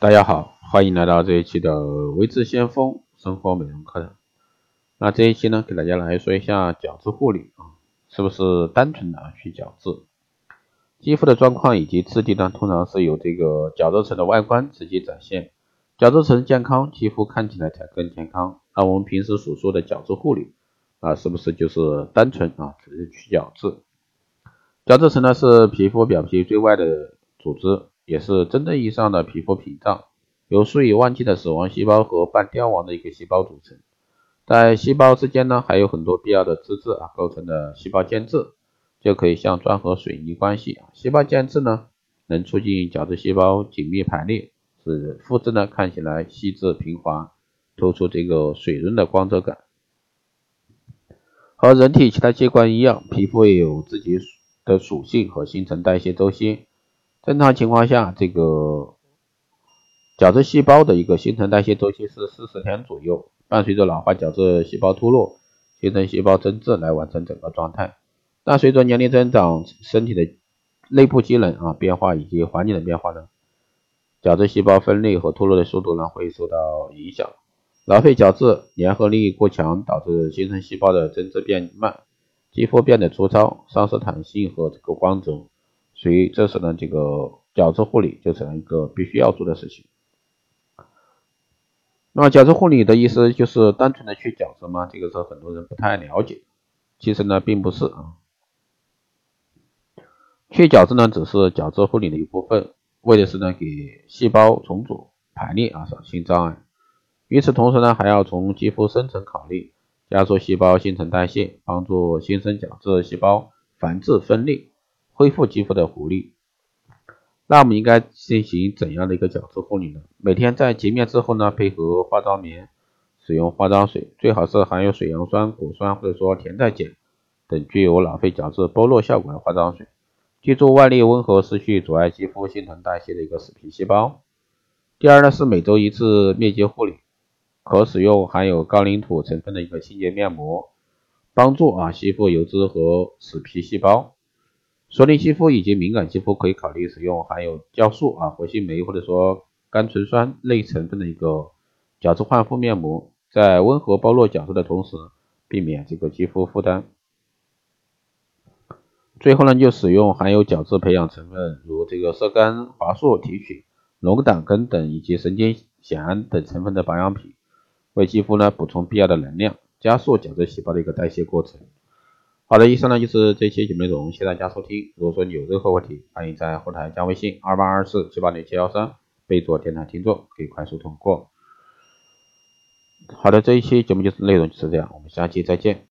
大家好，欢迎来到这一期的维智先锋生活美容课堂。那这一期呢，给大家来说一下角质护理啊，是不是单纯的去角质？肌肤的状况以及质地呢，通常是由这个角质层的外观直接展现。角质层健康，肌肤看起来才更健康。那我们平时所说的角质护理啊，是不是就是单纯啊，只是去角质？角质层呢，是皮肤表皮最外的组织，也是真正意义上的皮肤屏障，由数以万计的死亡细胞和半凋亡的一个细胞组成。在细胞之间呢，还有很多必要的脂质啊构成的细胞间质，就可以像砖和水泥关系。细胞间质呢，能促进角质细胞紧密排列，使肤质呢看起来细致平滑，突出这个水润的光泽感。和人体其他器官一样，皮肤也有自己的属性和新陈代谢周期。正常情况下，这个角质细胞的一个新陈代谢周期是四十天左右。伴随着老化角质细胞脱落，形成细胞增质来完成整个状态。那随着年龄增长，身体的内部机能啊变化以及环境的变化呢，角质细胞分裂和脱落的速度呢会受到影响。老废角质粘合力过强，导致新生细胞的增殖变慢，肌肤变得粗糙，丧失弹性和这个光泽。所以这时呢，这个角质护理就成了一个必须要做的事情。那么角质护理的意思就是单纯的去角质吗？这个是很多人不太了解。其实呢，并不是啊。去角质呢，只是角质护理的一部分，为的是呢给细胞重组排列啊扫清障碍。与此同时呢，还要从肌肤深层考虑，加速细胞新陈代谢，帮助新生角质细胞繁殖分裂，恢复肌肤的活力。那我们应该进行怎样的一个角质护理呢？每天在洁面之后呢，配合化妆棉，使用化妆水，最好是含有水杨酸、果酸或者说甜菜碱等具有老废角质剥落效果的化妆水。记住，外力温和，失去阻碍肌肤新陈代谢的一个死皮细胞。第二呢是每周一次面肌护理，可使用含有高岭土成分的一个清洁面膜，帮助啊吸附油脂和死皮细胞。熟龄肌肤以及敏感肌肤可以考虑使用含有酵素啊、活性酶或者说甘醇酸类成分的一个角质焕肤面膜，在温和剥落角质的同时，避免这个肌肤负担。最后呢，就使用含有角质培养成分，如这个色苷华素提取、龙胆根等以及神经酰胺等成分的保养品，为肌肤呢补充必要的能量，加速角质细胞的一个代谢过程。好的，以上呢就是这期节目内容，谢谢大家收听。如果说你有任何问题，欢迎在后台加微信二八二四七八零七幺三，备注电台听众，可以快速通过。好的，这一期节目就是内容就是这样，我们下期再见。